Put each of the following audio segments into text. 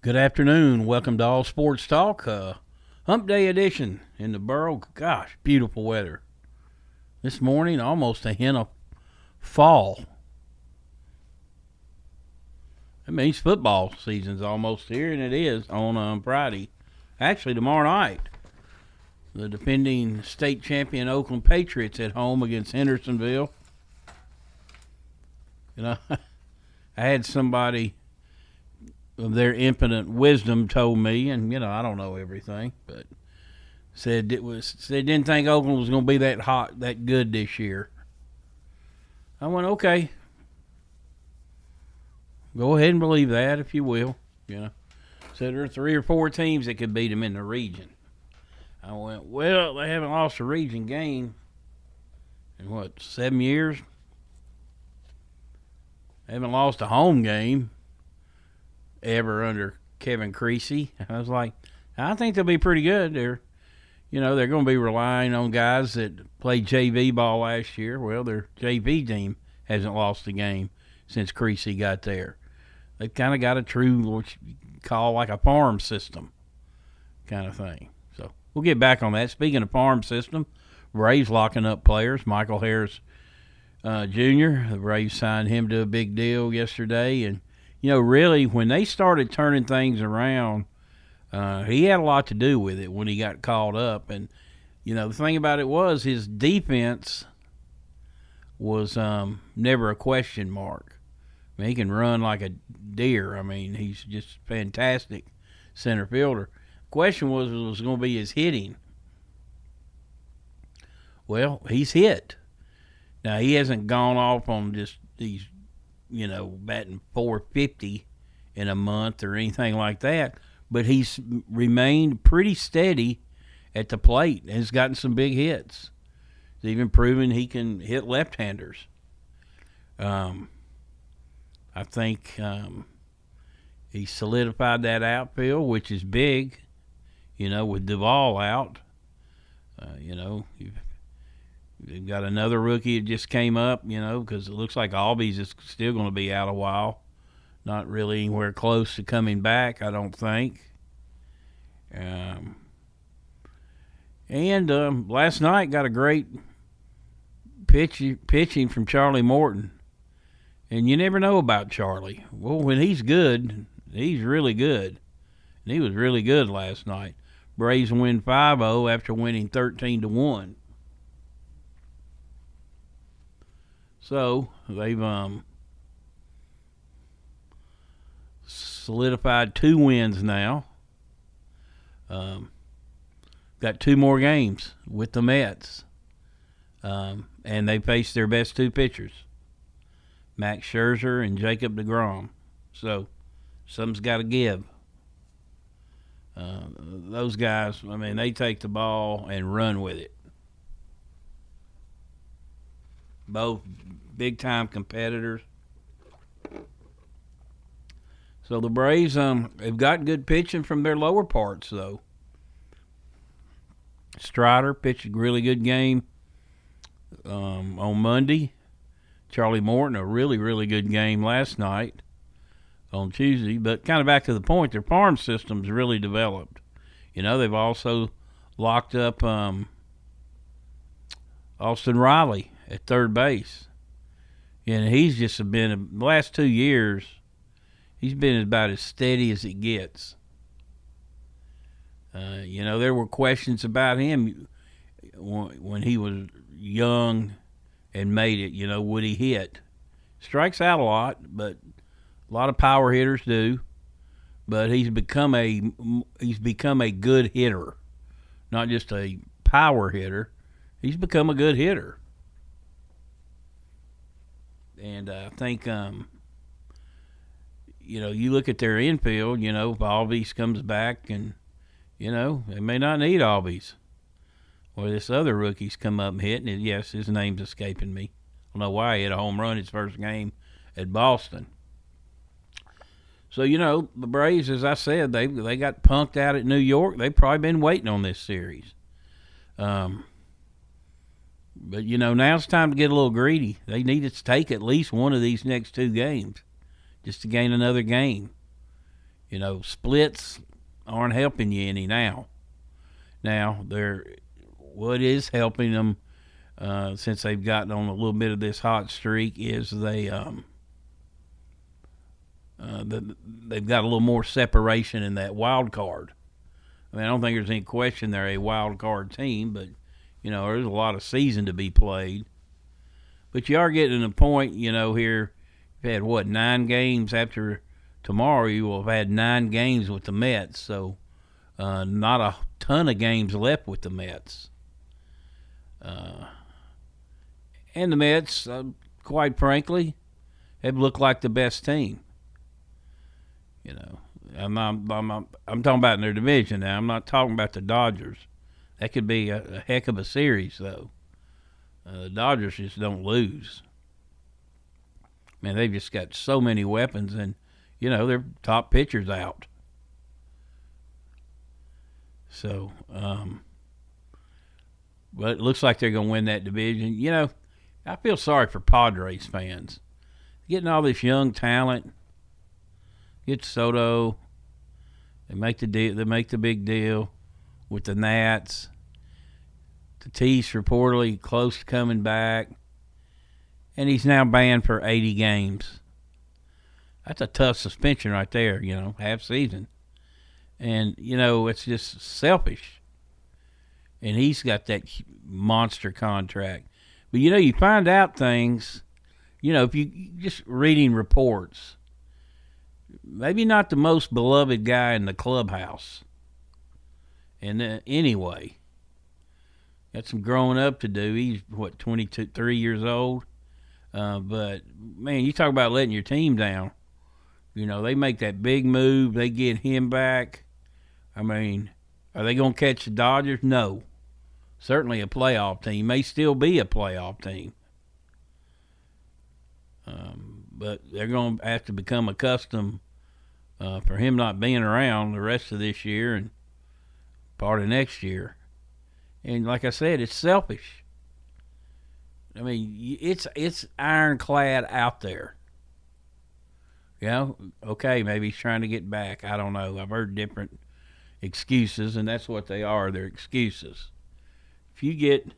Good afternoon. Welcome to All Sports Talk, uh, Hump Day edition in the borough. Gosh, beautiful weather. This morning, almost a hint of fall. That means football season's almost here, and it is on um, Friday. Actually, tomorrow night, the defending state champion Oakland Patriots at home against Hendersonville. You know, I had somebody their impotent wisdom told me, and you know I don't know everything, but said it was they didn't think Oakland was going to be that hot, that good this year. I went okay. Go ahead and believe that if you will. You know, said there are three or four teams that could beat them in the region. I went well. They haven't lost a region game in what seven years. They haven't lost a home game ever under Kevin Creasy. I was like, I think they'll be pretty good. They're, you know, they're going to be relying on guys that played JV ball last year. Well, their JV team hasn't lost a game since Creasy got there. They've kind of got a true what you call like a farm system kind of thing. So we'll get back on that. Speaking of farm system, Braves locking up players. Michael Harris uh, Jr. The Braves signed him to a big deal yesterday, and you know, really, when they started turning things around, uh, he had a lot to do with it when he got called up. And, you know, the thing about it was his defense was um, never a question mark. I mean, he can run like a deer. I mean, he's just fantastic center fielder. Question was was going to be his hitting. Well, he's hit. Now he hasn't gone off on just these you know, batting 450 in a month or anything like that, but he's remained pretty steady at the plate and has gotten some big hits. He's even proven he can hit left-handers. Um, I think um, he solidified that outfield, which is big. You know, with Duvall out, uh, you know, you've They've got another rookie that just came up, you know, because it looks like Albies is still going to be out a while. Not really anywhere close to coming back, I don't think. Um, and um, last night got a great pitch, pitching from Charlie Morton. And you never know about Charlie. Well, when he's good, he's really good. And he was really good last night. Braves win 5 0 after winning 13 to 1. So they've um, solidified two wins now. Um, got two more games with the Mets, um, and they face their best two pitchers, Max Scherzer and Jacob Degrom. So something's got to give. Uh, those guys, I mean, they take the ball and run with it. Both big time competitors. So the Braves, um, they've got good pitching from their lower parts though. Strider pitched a really good game um, on Monday. Charlie Morton a really really good game last night on Tuesday. But kind of back to the point, their farm system's really developed. You know, they've also locked up um, Austin Riley at third base and he's just been the last two years. He's been about as steady as it gets. Uh, you know, there were questions about him when he was young and made it. You know, would he hit? Strikes out a lot, but a lot of power hitters do. But he's become a he's become a good hitter, not just a power hitter. He's become a good hitter and uh, I think um, you know you look at their infield. You know, if Albies comes back, and you know they may not need Albies, or this other rookie's come up and hit. And yes, his name's escaping me. I don't know why he hit a home run his first game at Boston. So you know the Braves, as I said, they they got punked out at New York. They've probably been waiting on this series. Um, but you know, now it's time to get a little greedy. They need to take at least one of these next two games just to gain another game. You know, splits aren't helping you any now. Now, they're what is helping them uh, since they've gotten on a little bit of this hot streak is they um, uh, the, they've got a little more separation in that wild card. I mean, I don't think there's any question they're a wild card team, but you know, there's a lot of season to be played. But you are getting a point, you know, here you've had what nine games after tomorrow. You will have had nine games with the Mets, so uh, not a ton of games left with the Mets. Uh, and the Mets, uh, quite frankly, have looked like the best team. You know, I'm not, I'm, I'm talking about in their division now. I'm not talking about the Dodgers. That could be a, a heck of a series, though. Uh, the Dodgers just don't lose. Man, they've just got so many weapons, and you know their top pitchers out. So, um, but it looks like they're going to win that division. You know, I feel sorry for Padres fans getting all this young talent. Get Soto. They make the deal. They make the big deal with the Nats. Tatis reportedly close to coming back, and he's now banned for 80 games. That's a tough suspension right there. You know, half season, and you know it's just selfish. And he's got that monster contract. But you know, you find out things. You know, if you just reading reports, maybe not the most beloved guy in the clubhouse. And uh, anyway, got some growing up to do. He's what twenty two, three years old. Uh, but man, you talk about letting your team down. You know, they make that big move. They get him back. I mean, are they going to catch the Dodgers? No certainly a playoff team, may still be a playoff team. Um, but they're going to have to become accustomed uh, for him not being around the rest of this year and part of next year. And like I said, it's selfish. I mean, it's it's ironclad out there. You know, okay, maybe he's trying to get back. I don't know. I've heard different excuses, and that's what they are. They're excuses if you get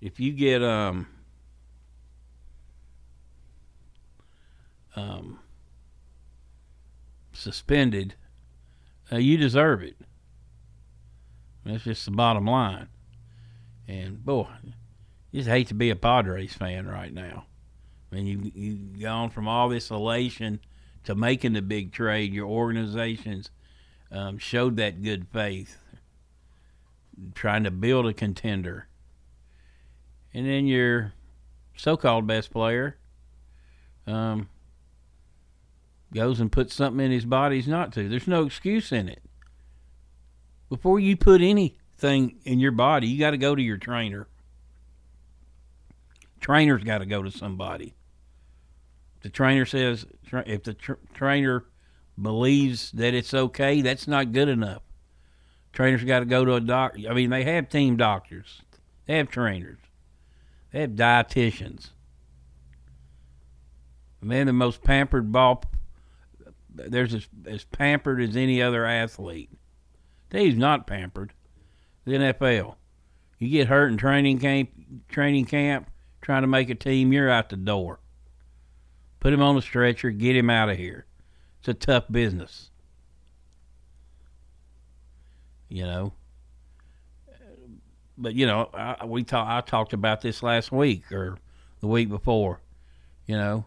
if you get um um suspended, uh, you deserve it. That's just the bottom line. And boy, you just hate to be a Padres fan right now. I mean, you you've gone from all this elation to making the big trade. Your organizations um, showed that good faith trying to build a contender. And then your so-called best player um, goes and puts something in his body he's not to. There's no excuse in it. Before you put anything in your body, you got to go to your trainer. Trainer's got to go to somebody. The trainer says if the tr- trainer believes that it's okay, that's not good enough. Trainers got to go to a doctor. I mean, they have team doctors, they have trainers, they have dietitians. Man, the most pampered ball. There's as, as pampered as any other athlete. He's not pampered. The NFL. You get hurt in training camp, training camp, trying to make a team, you're out the door. Put him on a stretcher, get him out of here. It's a tough business you know. But you know, I, we talk, I talked about this last week or the week before. You know,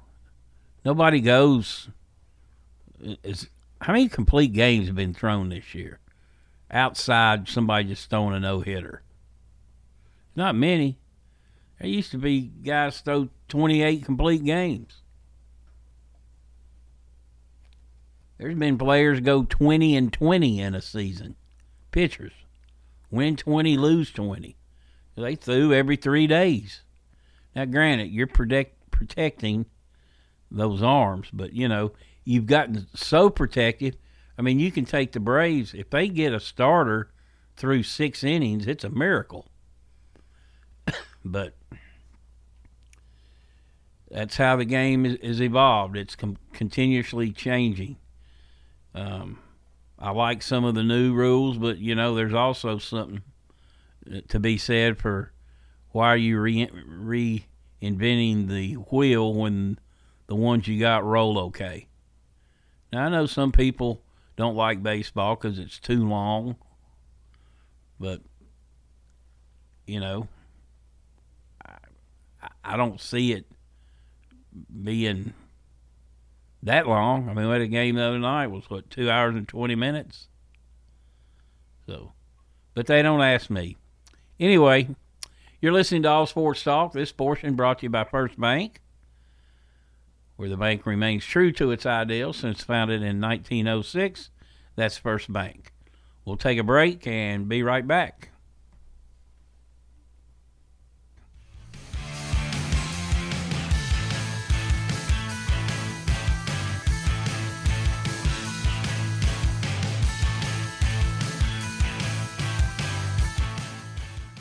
nobody goes. Is how many complete games have been thrown this year? Outside somebody just throwing a no hitter. Not many. There used to be guys throw twenty eight complete games. There's been players go twenty and twenty in a season pitchers. Win 20, lose 20. They threw every three days. Now, granted, you're protect, protecting those arms, but, you know, you've gotten so protective. I mean, you can take the Braves. If they get a starter through six innings, it's a miracle. but that's how the game is, is evolved. It's com- continuously changing. Um, I like some of the new rules, but you know, there's also something uh, to be said for why are you re- reinventing the wheel when the ones you got roll okay. Now I know some people don't like baseball because it's too long, but you know, I, I don't see it being that long. I mean, we had a game the other night was what two hours and twenty minutes. So, but they don't ask me. Anyway, you're listening to All Sports Talk. This portion brought to you by First Bank, where the bank remains true to its ideals since founded in 1906. That's First Bank. We'll take a break and be right back.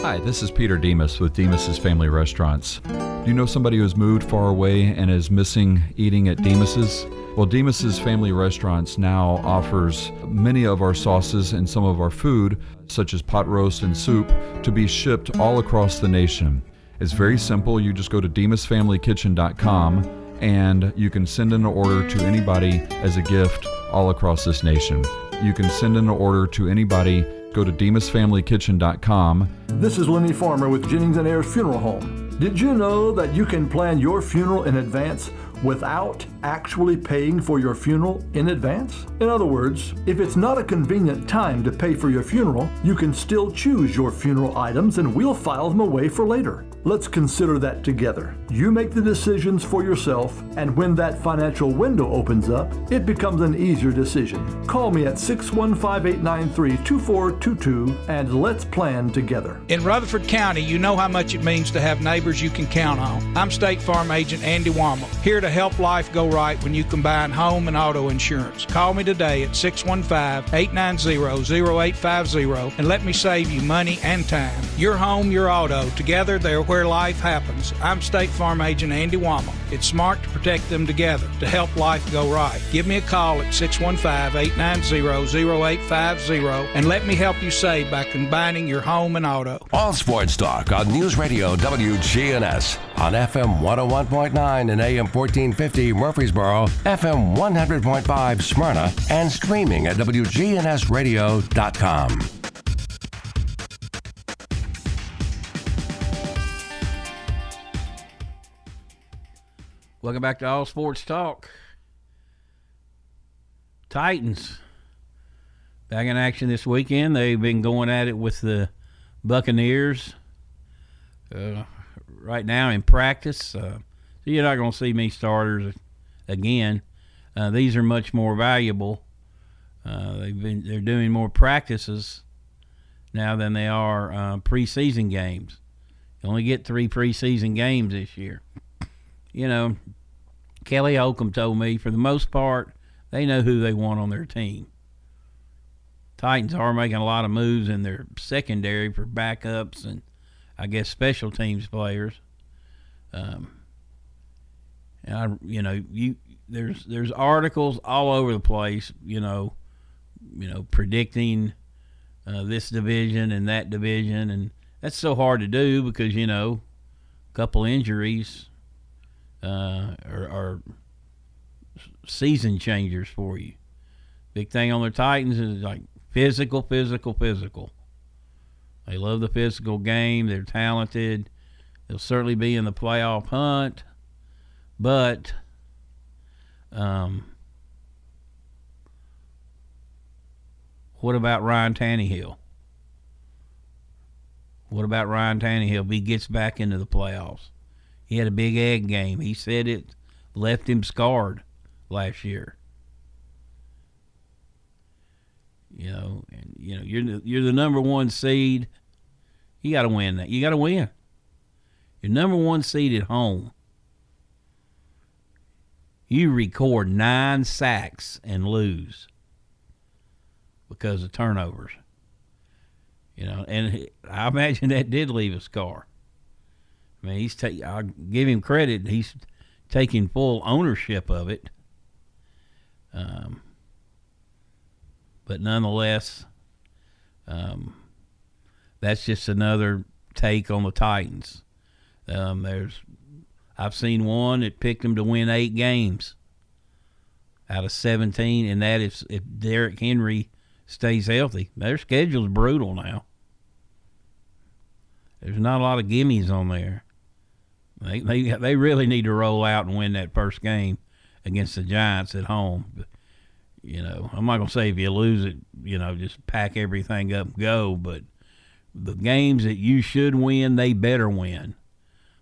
Hi, this is Peter Demas with Demas's Family Restaurants. Do you know somebody who has moved far away and is missing eating at Demas's? Well, Demas's Family Restaurants now offers many of our sauces and some of our food, such as pot roast and soup, to be shipped all across the nation. It's very simple. You just go to demasfamilykitchen.com and you can send an order to anybody as a gift all across this nation. You can send an order to anybody Go to DemasFamilyKitchen.com. This is Lenny Farmer with Jennings and Ayers Funeral Home. Did you know that you can plan your funeral in advance without actually paying for your funeral in advance? In other words, if it's not a convenient time to pay for your funeral, you can still choose your funeral items and we'll file them away for later. Let's consider that together. You make the decisions for yourself, and when that financial window opens up, it becomes an easier decision. Call me at 615 893 2422 and let's plan together. In Rutherford County, you know how much it means to have neighbors you can count on. I'm State Farm Agent Andy Womack, here to help life go right when you combine home and auto insurance. Call me today at 615 890 0850 and let me save you money and time. Your home, your auto, together they're where life happens. I'm State Farm Agent Andy Womack. It's smart to protect them together to help life go right. Give me a call at 615-890-0850 and let me help you save by combining your home and auto. All Sports Talk on News Radio WGNS on FM 101.9 and AM 1450 Murfreesboro, FM 100.5 Smyrna, and streaming at WGNSradio.com. Welcome back to All Sports Talk. Titans back in action this weekend. They've been going at it with the Buccaneers uh, right now in practice. Uh, so you're not going to see me starters again. Uh, these are much more valuable. Uh, they've been they're doing more practices now than they are uh, preseason games. You only get three preseason games this year you know, Kelly Holcomb told me for the most part, they know who they want on their team. Titans are making a lot of moves in their secondary for backups and I guess special teams players. Um, and I, you know, you there's there's articles all over the place, you know, you know, predicting uh, this division and that division, and that's so hard to do because you know, a couple injuries uh, are, are season changers for you. Big thing on the Titans is like physical, physical, physical. They love the physical game. They're talented. They'll certainly be in the playoff hunt. But um, what about Ryan Tannehill? What about Ryan Tannehill if he gets back into the playoffs? He had a big egg game. He said it left him scarred last year. You know, and you know you're the, you're the number one seed. You got to win that. You got to win. You're number one seed at home. You record nine sacks and lose because of turnovers. You know, and I imagine that did leave a scar. I mean, he's take. I'll give him credit. He's taking full ownership of it. Um, but nonetheless, um, that's just another take on the Titans. Um, there's, I've seen one that picked them to win eight games out of 17, and that is if Derrick Henry stays healthy. Their schedule's brutal now. There's not a lot of gimmies on there. They they they really need to roll out and win that first game against the Giants at home. You know, I'm not gonna say if you lose it, you know, just pack everything up and go. But the games that you should win, they better win.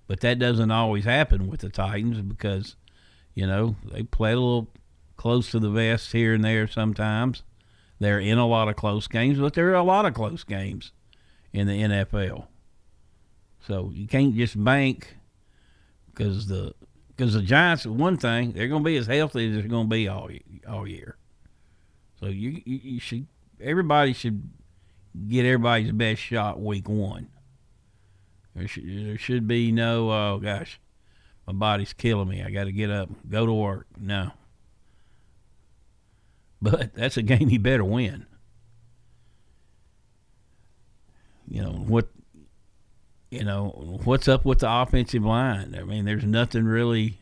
But that doesn't always happen with the Titans because, you know, they play a little close to the vest here and there sometimes. They're in a lot of close games, but there are a lot of close games in the NFL. So you can't just bank because the because the Giants, one thing, they're going to be as healthy as they're going to be all all year. So you, you, you should everybody should get everybody's best shot week one. There should, there should be no oh gosh, my body's killing me. I got to get up, go to work. No. But that's a game you better win. You know what you know, what's up with the offensive line? I mean, there's nothing really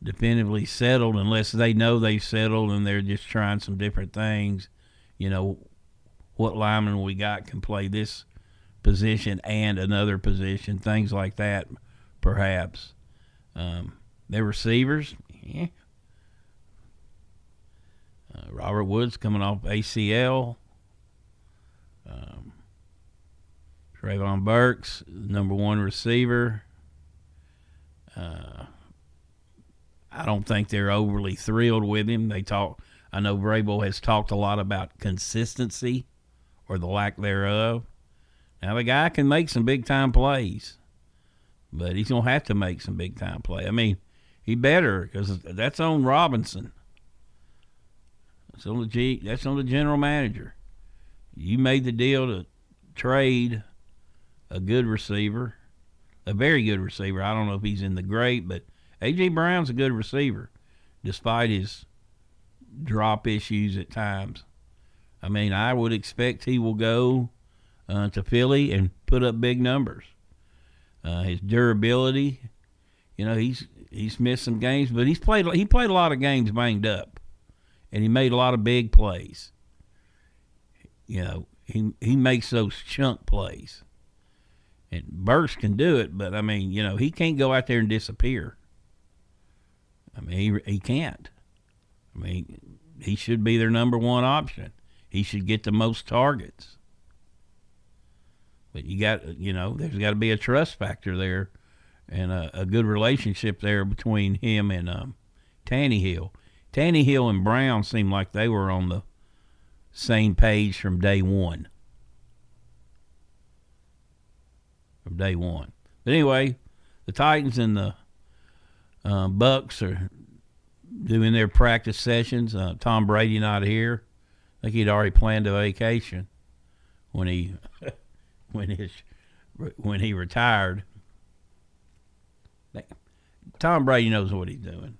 definitively settled unless they know they've settled and they're just trying some different things. You know, what lineman we got can play this position and another position, things like that, perhaps. Um, their receivers, yeah. Uh, Robert Woods coming off ACL. Um, Treylon Burks, number one receiver. Uh, I don't think they're overly thrilled with him. They talk. I know Vrabel has talked a lot about consistency, or the lack thereof. Now the guy can make some big time plays, but he's gonna have to make some big time play. I mean, he better because that's on Robinson. That's on the G. That's on the general manager. You made the deal to trade a good receiver, a very good receiver. I don't know if he's in the great, but AJ Brown's a good receiver, despite his drop issues at times. I mean, I would expect he will go uh, to Philly and put up big numbers. Uh, his durability, you know, he's he's missed some games, but he's played he played a lot of games banged up, and he made a lot of big plays. You know, he he makes those chunk plays. And Burks can do it, but I mean, you know, he can't go out there and disappear. I mean, he, he can't. I mean, he should be their number one option. He should get the most targets. But you got, you know, there's got to be a trust factor there and a, a good relationship there between him and um, Tannehill. Tannehill and Brown seemed like they were on the same page from day one. From day one. But anyway, the Titans and the uh, Bucks are doing their practice sessions. Uh, Tom Brady not here. I think he'd already planned a vacation when he when his when he retired. Tom Brady knows what he's doing.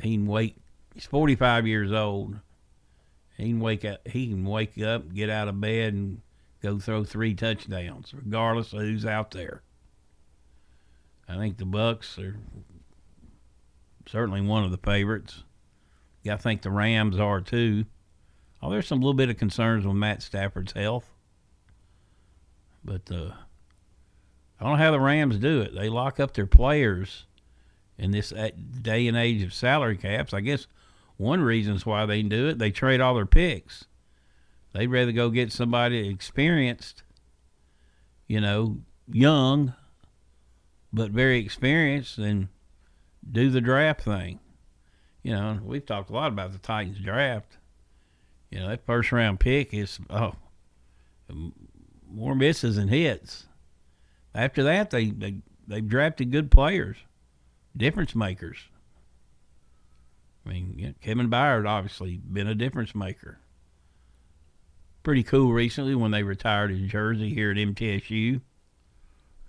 He can wake. He's 45 years old. He can wake up. He can wake up, get out of bed, and go throw three touchdowns, regardless of who's out there. I think the Bucks are certainly one of the favorites. I think the Rams are too. Oh, there's some little bit of concerns with Matt Stafford's health, but uh, I don't know how the Rams do it. They lock up their players in this day and age of salary caps. I guess one reason is why they do it. They trade all their picks. They'd rather go get somebody experienced, you know, young, but very experienced than do the draft thing. You know, we've talked a lot about the Titans draft. You know, that first round pick is oh more misses than hits. After that, they they they've drafted good players, difference makers. I mean, Kevin Byard obviously been a difference maker. Pretty cool recently when they retired his jersey here at MTSU.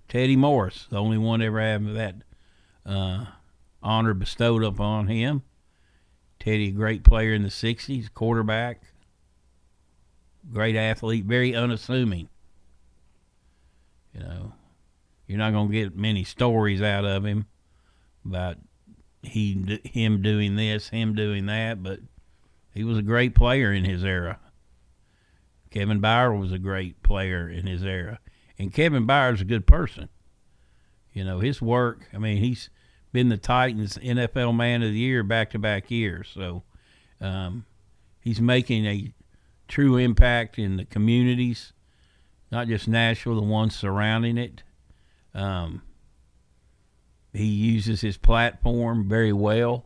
Teddy Morris, the only one ever having that uh, honor bestowed upon him. Teddy, great player in the '60s, quarterback, great athlete, very unassuming. You know, you're not going to get many stories out of him about he him doing this, him doing that, but he was a great player in his era. Kevin Byard was a great player in his era, and Kevin Byard's a good person. You know his work. I mean, he's been the Titans NFL Man of the Year back to back years, so um, he's making a true impact in the communities, not just Nashville, the ones surrounding it. Um, he uses his platform very well.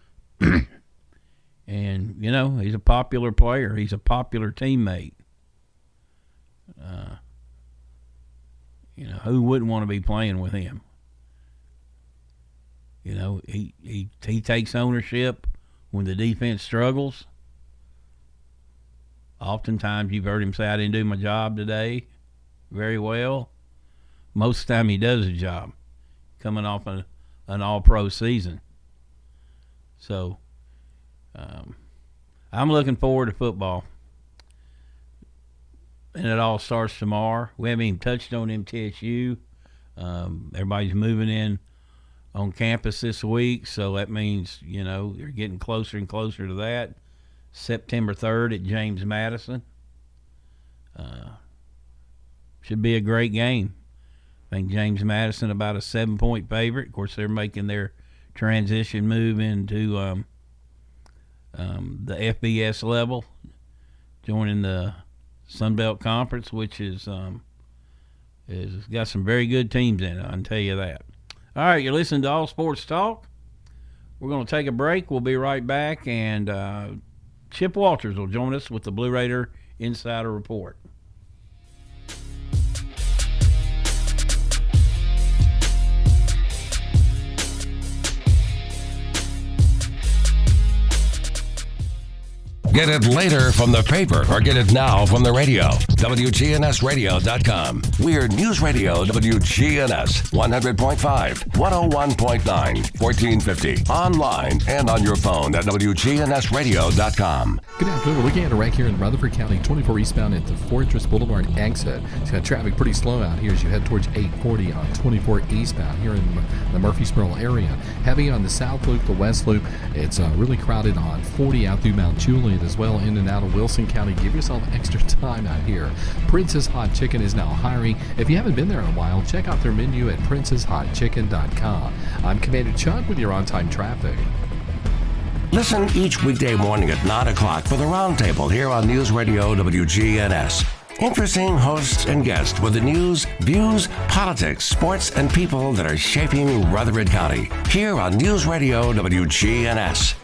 and, you know, he's a popular player. He's a popular teammate. Uh, you know, who wouldn't want to be playing with him? You know, he, he, he takes ownership when the defense struggles. Oftentimes, you've heard him say, I didn't do my job today very well. Most of the time, he does a job coming off a, an all pro season. So, um, I'm looking forward to football. And it all starts tomorrow. We haven't even touched on MTSU. Um, everybody's moving in on campus this week, so that means, you know, you're getting closer and closer to that. September 3rd at James Madison. Uh, should be a great game. I think James Madison about a seven point favorite. Of course, they're making their transition move into um, um, the FBS level, joining the Sun Belt Conference, which is um, is got some very good teams in it. I can tell you that. All right, you're listening to All Sports Talk. We're going to take a break. We'll be right back, and uh, Chip Walters will join us with the Blue Raider Insider Report. Get it later from the paper or get it now from the radio. WGNSradio.com. We're News Radio WGNS 100.5, 101.9, 1450. Online and on your phone at WGNSradio.com. Good afternoon. A wreck here in Rutherford County, 24 eastbound at the Fortress Boulevard exit. It's got traffic pretty slow out here as you head towards 840 on 24 eastbound here in the Murfreesboro area. Heavy on the south loop, the west loop. It's uh, really crowded on 40 out through Mount Juliet as well in and out of Wilson County. Give yourself extra time out here. Princess Hot Chicken is now hiring. If you haven't been there in a while, check out their menu at princesshotchicken.com. I'm Commander Chuck with your on time traffic. Listen each weekday morning at 9 o'clock for the Roundtable here on News Radio WGNS. Interesting hosts and guests with the news, views, politics, sports, and people that are shaping Rutherford County. Here on News Radio WGNS.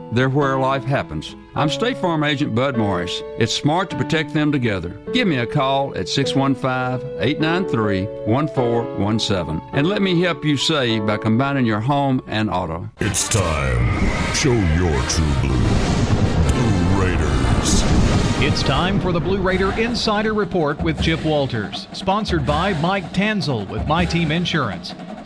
they're where life happens. I'm State Farm Agent Bud Morris. It's smart to protect them together. Give me a call at 615 893 1417 and let me help you save by combining your home and auto. It's time. Show your true blue. Blue Raiders. It's time for the Blue Raider Insider Report with Chip Walters, sponsored by Mike Tanzel with My Team Insurance,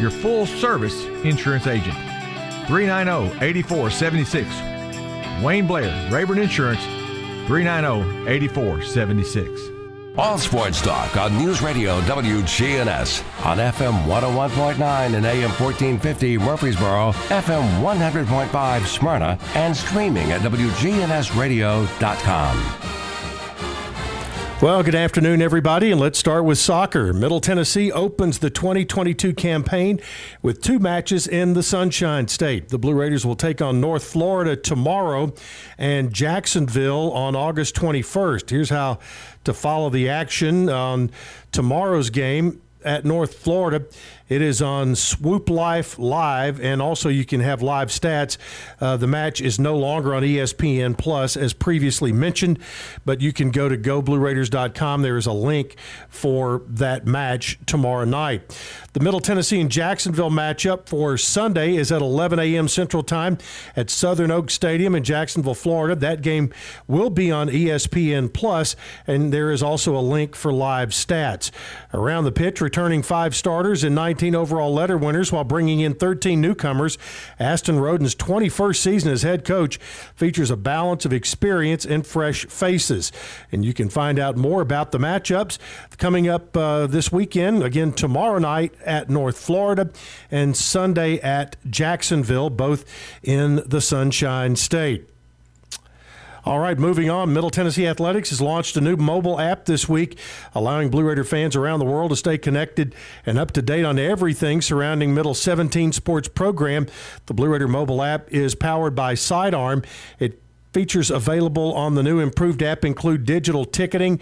your full service insurance agent. 390 8476. Wayne Blair, Rayburn Insurance, 390 8476. All sports talk on News Radio WGNS on FM 101.9 and AM 1450 Murfreesboro, FM 100.5 Smyrna, and streaming at WGNSradio.com. Well, good afternoon, everybody, and let's start with soccer. Middle Tennessee opens the 2022 campaign with two matches in the Sunshine State. The Blue Raiders will take on North Florida tomorrow and Jacksonville on August 21st. Here's how to follow the action on tomorrow's game at North Florida. It is on Swoop Life Live, and also you can have live stats. Uh, the match is no longer on ESPN Plus, as previously mentioned, but you can go to GoBlueRaiders.com. There is a link for that match tomorrow night. The Middle Tennessee and Jacksonville matchup for Sunday is at 11 a.m. Central Time at Southern Oak Stadium in Jacksonville, Florida. That game will be on ESPN Plus, and there is also a link for live stats. Around the pitch, returning five starters and 19 overall letter winners while bringing in 13 newcomers. Aston Rhoden's 21st season as head coach features a balance of experience and fresh faces. And you can find out more about the matchups coming up uh, this weekend, again tomorrow night at North Florida and Sunday at Jacksonville, both in the Sunshine State. All right, moving on. Middle Tennessee Athletics has launched a new mobile app this week, allowing Blue Raider fans around the world to stay connected and up to date on everything surrounding Middle 17 sports program. The Blue Raider mobile app is powered by Sidearm. It features available on the new improved app include digital ticketing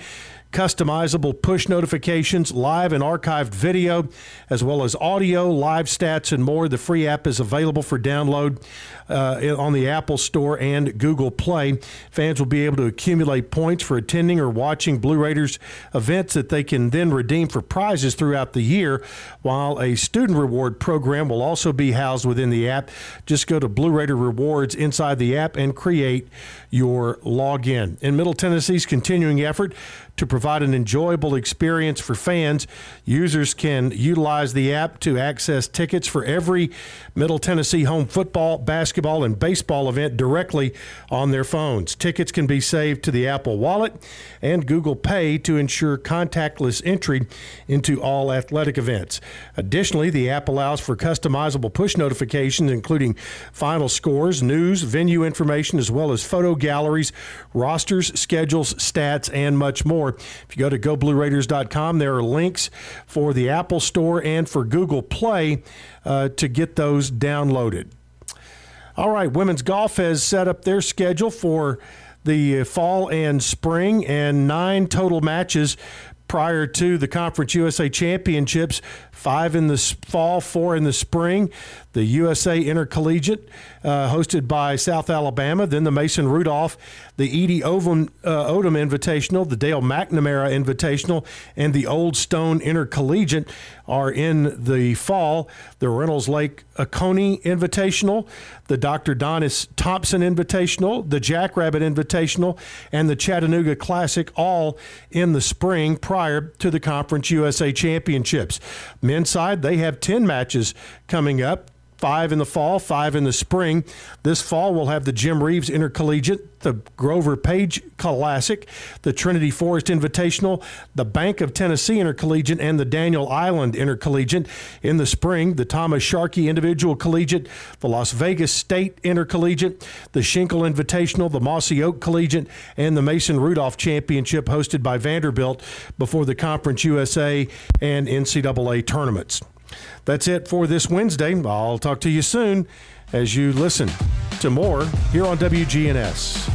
customizable push notifications, live and archived video, as well as audio, live stats, and more. The free app is available for download uh, on the Apple Store and Google Play. Fans will be able to accumulate points for attending or watching Blue Raiders events that they can then redeem for prizes throughout the year, while a student reward program will also be housed within the app. Just go to Blue Raider Rewards inside the app and create your login. In Middle Tennessee's continuing effort to provide an enjoyable experience for fans, users can utilize the app to access tickets for every Middle Tennessee home football, basketball, and baseball event directly on their phones. Tickets can be saved to the Apple Wallet and Google Pay to ensure contactless entry into all athletic events. Additionally, the app allows for customizable push notifications, including final scores, news, venue information, as well as photo galleries, rosters, schedules, stats, and much more. If you go to goblueraiders.com, there are links for the Apple Store and for Google Play uh, to get those downloaded. All right, women's golf has set up their schedule for the fall and spring and nine total matches prior to the Conference USA Championships five in the fall, four in the spring. The USA Intercollegiate, uh, hosted by South Alabama, then the Mason Rudolph, the Edie Odom, uh, Odom Invitational, the Dale McNamara Invitational, and the Old Stone Intercollegiate are in the fall. The Reynolds Lake Oconee Invitational, the Dr. Donnis Thompson Invitational, the Jackrabbit Invitational, and the Chattanooga Classic, all in the spring prior to the Conference USA Championships. Men's side, they have 10 matches coming up five in the fall, five in the spring. This fall, we'll have the Jim Reeves Intercollegiate, the Grover Page Classic, the Trinity Forest Invitational, the Bank of Tennessee Intercollegiate, and the Daniel Island Intercollegiate. In the spring, the Thomas Sharkey Individual Collegiate, the Las Vegas State Intercollegiate, the Schenkel Invitational, the Mossy Oak Collegiate, and the Mason Rudolph Championship hosted by Vanderbilt before the Conference USA and NCAA tournaments. That's it for this Wednesday. I'll talk to you soon as you listen to more here on WGNS.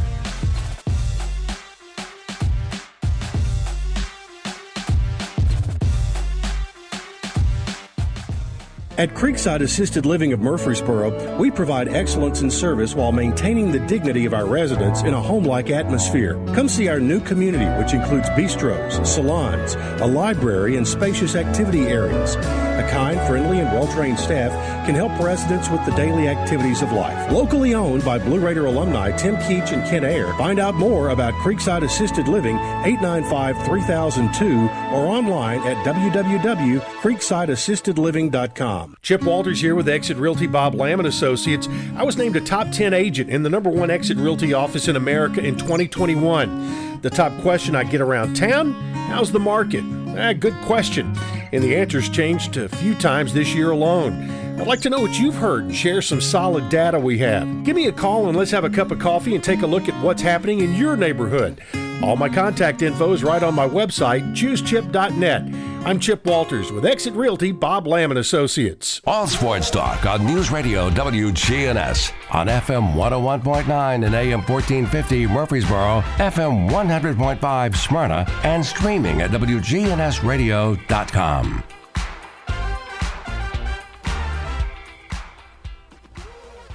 At Creekside Assisted Living of Murfreesboro, we provide excellence in service while maintaining the dignity of our residents in a home like atmosphere. Come see our new community, which includes bistros, salons, a library, and spacious activity areas. A kind, friendly, and well trained staff can help residents with the daily activities of life. Locally owned by Blue Raider alumni Tim Keach and Ken Ayer. Find out more about Creekside Assisted Living 895 3002 or online at www.creeksideassistedliving.com. Chip Walters here with Exit Realty Bob Lamb and Associates. I was named a top 10 agent in the number one Exit Realty office in America in 2021. The top question I get around town how's the market? Ah, good question. And the answer's changed a few times this year alone. I'd like to know what you've heard and share some solid data we have. Give me a call and let's have a cup of coffee and take a look at what's happening in your neighborhood. All my contact info is right on my website, choosechip.net. I'm Chip Walters with Exit Realty Bob Lamb and Associates. All sports talk on News Radio WGNS on FM 101.9 and AM 1450 Murfreesboro, FM 100.5 Smyrna, and streaming at WGNSradio.com.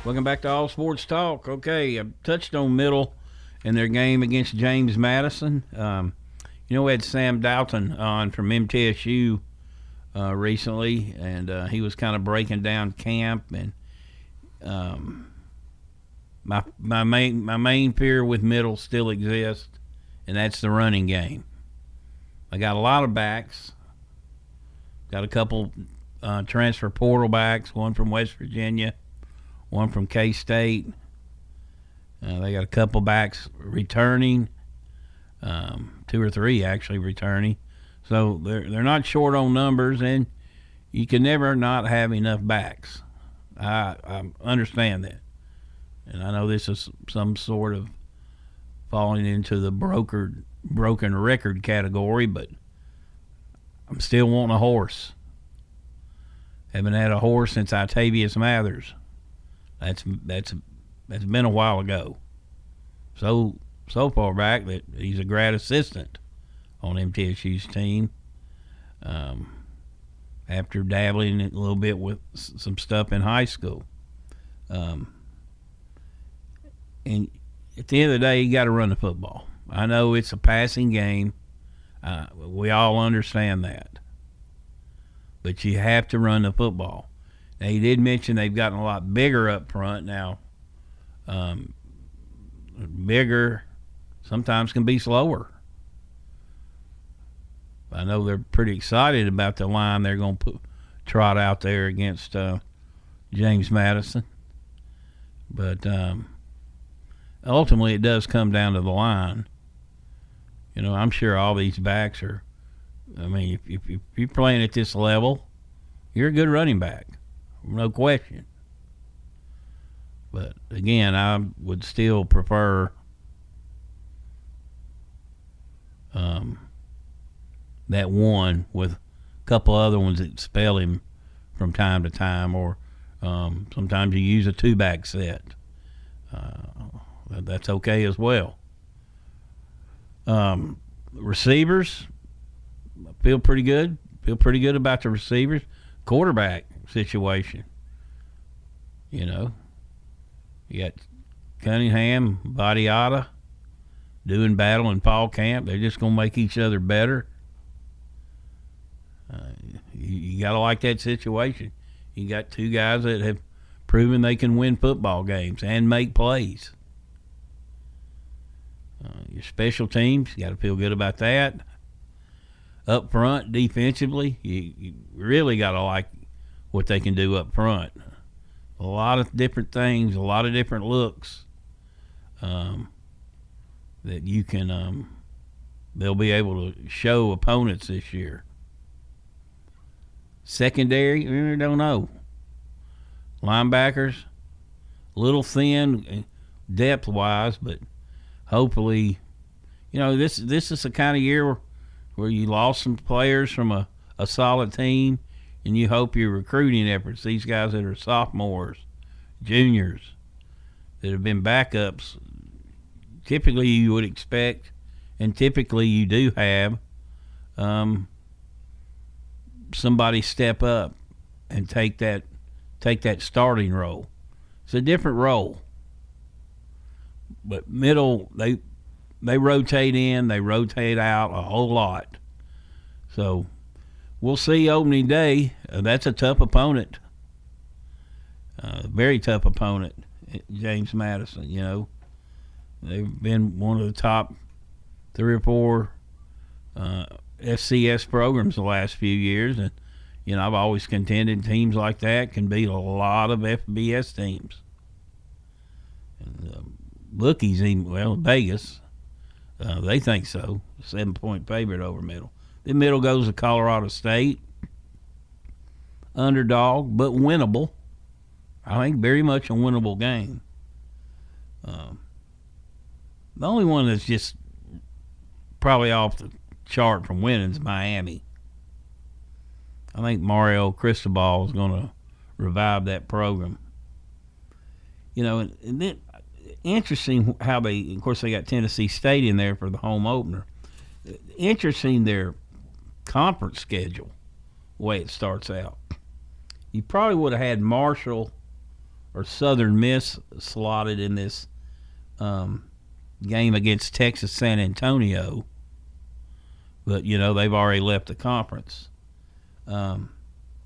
Welcome back to All Sports Talk. Okay, I touched on Middle in their game against James Madison. Um, you know, we had Sam Dalton on from MTSU uh, recently, and uh, he was kind of breaking down camp. And um, my my main my main fear with Middle still exists, and that's the running game. I got a lot of backs. Got a couple uh, transfer portal backs, one from West Virginia, one from K State. Uh, they got a couple backs returning, um, two or three actually returning. So they're they're not short on numbers, and you can never not have enough backs. I, I understand that, and I know this is some sort of falling into the brokered broken record category, but I'm still wanting a horse. Haven't had a horse since Octavius Mathers. That's that's that's been a while ago. So so far back that he's a grad assistant on MTSU's team. Um, after dabbling a little bit with some stuff in high school. Um, and at the end of the day, you got to run the football. I know it's a passing game. Uh, we all understand that. But you have to run the football. Now, he did mention they've gotten a lot bigger up front now. Um, bigger sometimes can be slower. I know they're pretty excited about the line they're going to put trot out there against uh, James Madison. But um, ultimately, it does come down to the line. You know, I'm sure all these backs are. I mean, if, if, if you're playing at this level, you're a good running back, no question. But again, I would still prefer um, that one with a couple other ones that spell him from time to time, or um, sometimes you use a two back set. Uh, that's okay as well. Um, receivers, feel pretty good. Feel pretty good about the receivers. Quarterback situation. You know, you got Cunningham, Vattiato doing battle in fall camp. They're just going to make each other better. Uh, you, you got to like that situation. You got two guys that have proven they can win football games and make plays. Uh, your special teams, you got to feel good about that. Up front, defensively, you, you really got to like what they can do up front. A lot of different things, a lot of different looks um, that you can. Um, they'll be able to show opponents this year. Secondary, I don't know. Linebackers, little thin depth wise, but hopefully, you know this this is the kind of year where, where you lost some players from a, a solid team, and you hope your recruiting efforts, these guys that are sophomores, juniors, that have been backups, typically you would expect, and typically you do have, um, somebody step up and take that take that starting role. It's a different role. But middle they they rotate in, they rotate out a whole lot. So we'll see opening day. Uh, that's a tough opponent. Uh, very tough opponent, James Madison. You know, they've been one of the top three or four uh, FCS programs the last few years, and you know I've always contended teams like that can beat a lot of FBS teams. And, uh, bookies, even well, Vegas, uh, they think so. Seven point favorite over middle. The middle goes to Colorado State. Underdog, but winnable. I think very much a winnable game. Um, the only one that's just probably off the chart from winning is Miami. I think Mario Cristobal is going to revive that program. You know, and, and then interesting how they, of course, they got Tennessee State in there for the home opener. Interesting their conference schedule, the way it starts out. You probably would have had Marshall or Southern Miss slotted in this um, game against Texas San Antonio, but you know they've already left the conference. Um,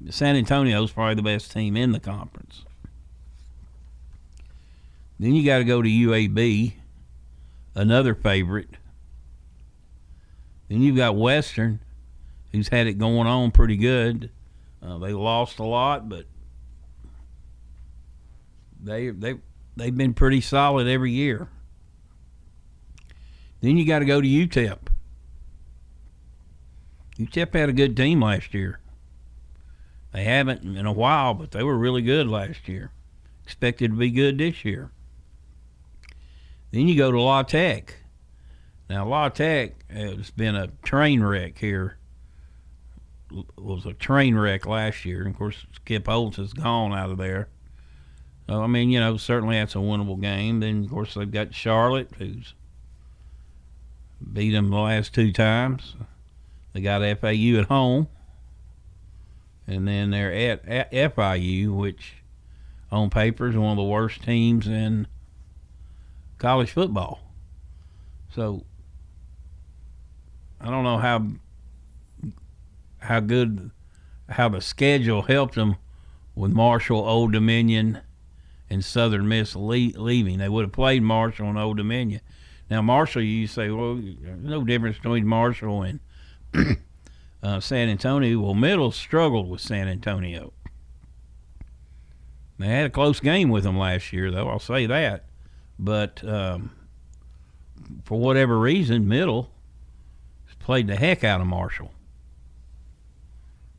San Antonio is probably the best team in the conference. Then you got to go to UAB, another favorite. Then you've got Western, who's had it going on pretty good. Uh, they lost a lot, but they they they've been pretty solid every year. Then you got to go to UTEP. UTEP had a good team last year. They haven't in a while, but they were really good last year. Expected to be good this year. Then you go to La Tech. Now La Tech uh, has been a train wreck here. Was a train wreck last year. And of course, Skip Holtz has gone out of there. So, I mean, you know, certainly that's a winnable game. Then, of course, they've got Charlotte, who's beat them the last two times. They got FAU at home, and then they're at, at FIU, which on paper is one of the worst teams in college football. So I don't know how how good how the schedule helped them with Marshall, Old Dominion, and Southern Miss leaving. They would have played Marshall and Old Dominion. Now Marshall, you say, well, there's no difference between Marshall and uh, San Antonio. Well, Middle struggled with San Antonio. They had a close game with them last year, though. I'll say that. But um, for whatever reason, Middle played the heck out of Marshall.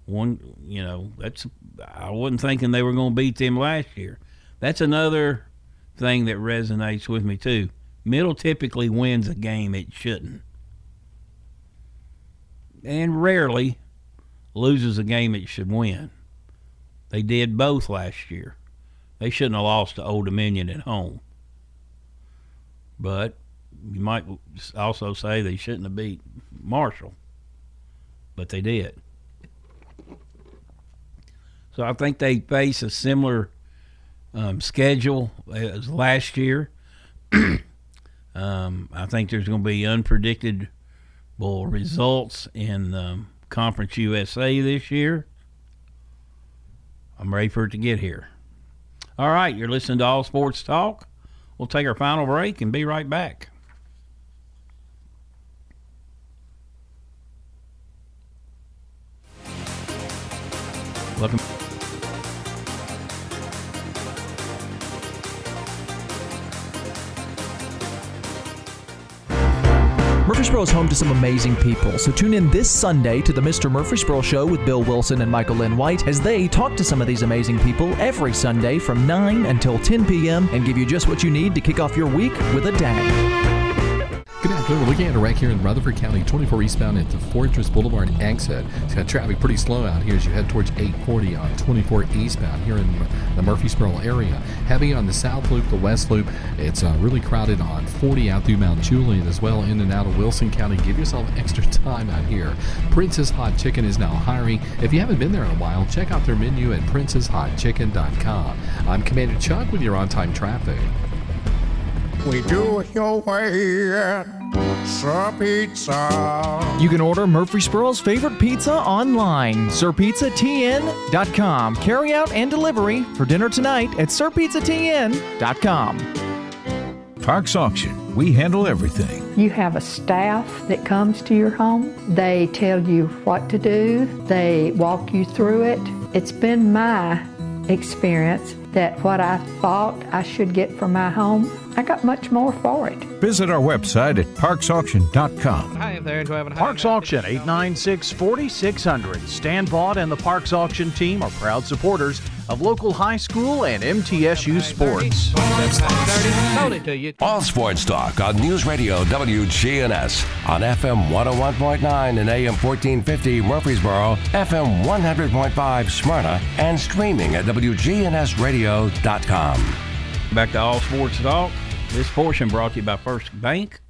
One, you know, that's I wasn't thinking they were going to beat them last year. That's another thing that resonates with me too. Middle typically wins a game it shouldn't, and rarely loses a game it should win. They did both last year. They shouldn't have lost to Old Dominion at home. But you might also say they shouldn't have beat Marshall, but they did. So I think they face a similar um, schedule as last year. um, I think there's going to be unpredictable results in um, Conference USA this year. I'm ready for it to get here. All right, you're listening to All Sports Talk. We'll take our final break and be right back. Murfreesboro is home to some amazing people, so tune in this Sunday to the Mr. Murfreesboro Show with Bill Wilson and Michael Lynn White as they talk to some of these amazing people every Sunday from 9 until 10 p.m. and give you just what you need to kick off your week with a dang. Good afternoon. We're looking at a wreck here in Rutherford County, 24 eastbound at the Fortress Boulevard exit. It's got traffic pretty slow out here as you head towards 840 on 24 eastbound here in the Murfreesboro area. Heavy on the south loop, the west loop. It's uh, really crowded on 40 out through Mount Juliet as well, in and out of Wilson County. Give yourself extra time out here. Princess Hot Chicken is now hiring. If you haven't been there in a while, check out their menu at princesshotchicken.com. I'm Commander Chuck with your on time traffic. We do it your way at Sir Pizza. You can order Murfreesboro's favorite pizza online. SirPizzaTN.com. Carry out and delivery for dinner tonight at SirPizzaTN.com. Parks Auction. We handle everything. You have a staff that comes to your home. They tell you what to do, they walk you through it. It's been my experience that what I thought I should get for my home, I got much more for it. Visit our website at parksauction.com. Hi there, Parks Auction 896 4600. Stan Vaught and the Parks Auction team are proud supporters of local high school and MTSU sports. All sports talk on News Radio WGNS on FM 101.9 and AM 1450 Murfreesboro, FM 100.5 Smyrna, and streaming at WGNSradio.com. Back to All Sports Talk. This portion brought to you by First Bank.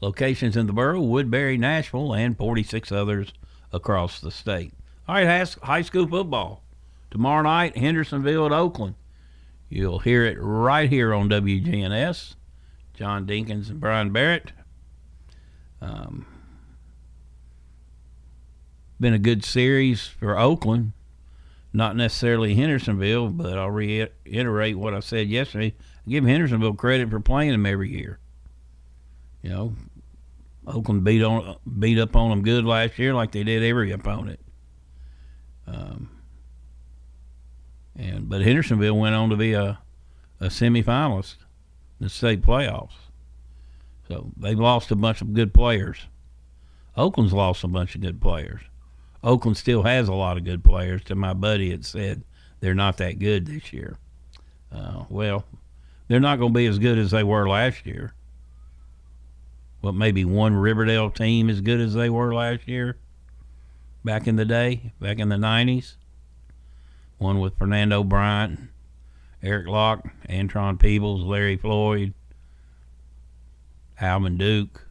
Locations in the borough, Woodbury, Nashville, and 46 others across the state. All right, high school football. Tomorrow night, Hendersonville at Oakland. You'll hear it right here on WGNS. John Dinkins and Brian Barrett. Um, been a good series for Oakland. Not necessarily Hendersonville, but I'll reiterate what I said yesterday. Give Hendersonville credit for playing them every year. You know, Oakland beat on beat up on them good last year, like they did every opponent. Um, and but Hendersonville went on to be a a semifinalist in the state playoffs. So they've lost a bunch of good players. Oakland's lost a bunch of good players. Oakland still has a lot of good players. To my buddy, it said they're not that good this year. Uh, well, they're not going to be as good as they were last year. What maybe one Riverdale team as good as they were last year, back in the day, back in the '90s. One with Fernando Bryant, Eric Locke, Antron Peebles, Larry Floyd, Alvin Duke.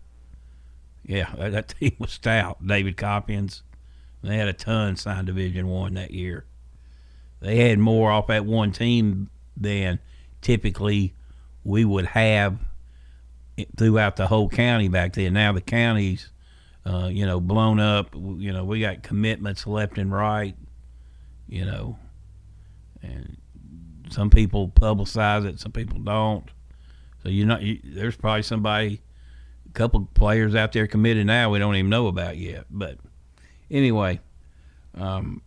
Yeah, that, team was stout. David Copians. They had a ton signed Division One that year. They had more off that one team than typically we would have throughout the whole county back then. Now the county's, uh, you know, blown up. You know, we got commitments left and right. You know, and some people publicize it, some people don't. So you know, you, there's probably somebody, a couple players out there committed now we don't even know about yet. But anyway, um,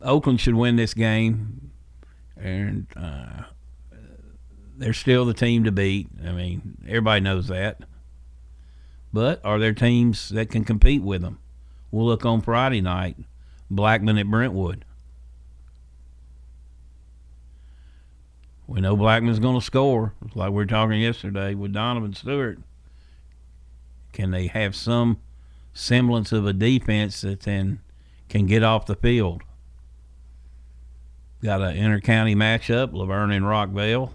Oakland should win this game, and uh, they're still the team to beat. I mean, everybody knows that. But are there teams that can compete with them? We'll look on Friday night, Blackman at Brentwood. We know Blackman's going to score, like we were talking yesterday with Donovan Stewart. Can they have some semblance of a defense that then can get off the field? Got an inter-county matchup, La Vergne and Rockvale.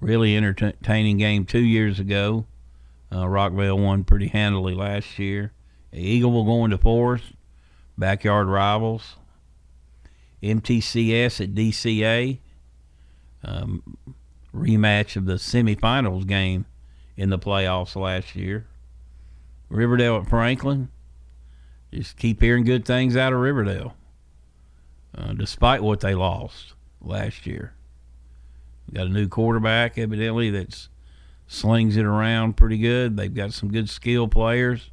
Really entertaining game two years ago. Uh, Rockvale won pretty handily last year. Eagleville go into Forrest, backyard rivals. MTCS at DCA. Um, rematch of the semifinals game in the playoffs last year. Riverdale at Franklin. Just keep hearing good things out of Riverdale, uh, despite what they lost last year. Got a new quarterback, evidently, that slings it around pretty good. They've got some good skill players,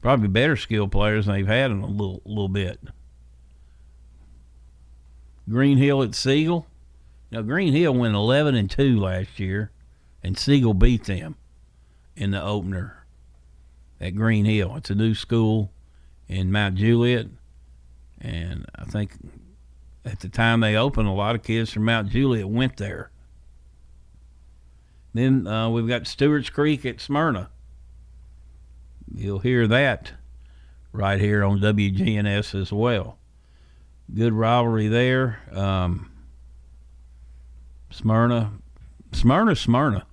probably better skill players than they've had in a little little bit. Green Hill at Siegel. Now Green Hill went 11 and 2 last year, and Siegel beat them in the opener at Green Hill. It's a new school in Mount Juliet, and I think at the time they opened, a lot of kids from Mount Juliet went there. Then uh, we've got Stewart's Creek at Smyrna. You'll hear that right here on WGNS as well. Good rivalry there. Um, Smyrna, Smyrna, Smyrna.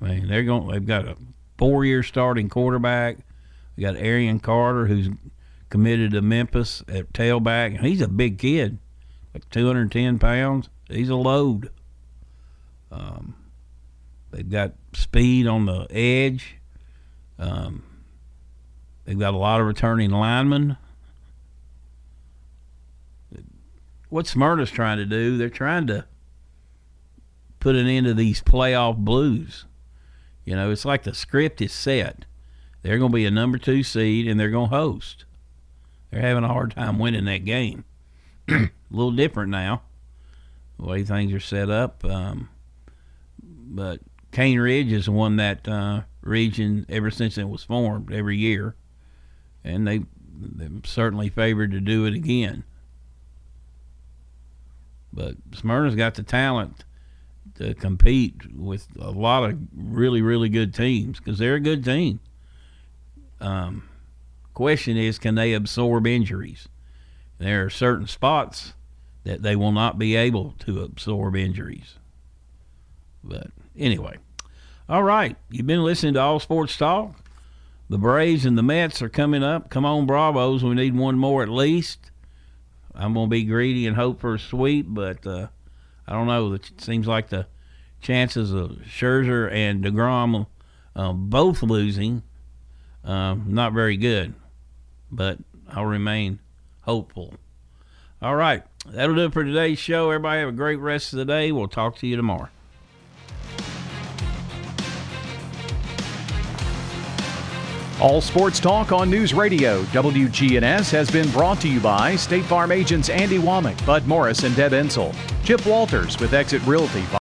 I mean, they're going. They've got a four-year starting quarterback. We got Arian Carter, who's committed to Memphis at tailback. He's a big kid, like 210 pounds. He's a load. Um, they've got speed on the edge. Um, they've got a lot of returning linemen. What Smyrna's trying to do, they're trying to put an end to these playoff blues. You know, it's like the script is set. They're going to be a number two seed and they're going to host. They're having a hard time winning that game. a little different now, the way things are set up. Um, but Cane Ridge has won that uh, region ever since it was formed every year, and they they're certainly favored to do it again. But Smyrna's got the talent to compete with a lot of really really good teams because they're a good team. Um, question is, can they absorb injuries? There are certain spots that they will not be able to absorb injuries. But anyway, all right. You've been listening to All Sports Talk. The Braves and the Mets are coming up. Come on, Bravos. We need one more at least. I'm going to be greedy and hope for a sweep, but uh, I don't know. It seems like the chances of Scherzer and DeGrom uh, both losing um, not very good, but I'll remain hopeful. All right. That'll do it for today's show. Everybody have a great rest of the day. We'll talk to you tomorrow. All Sports Talk on News Radio WGNS has been brought to you by State Farm agents Andy Womack, Bud Morris, and Deb Ensel. Chip Walters with Exit Realty.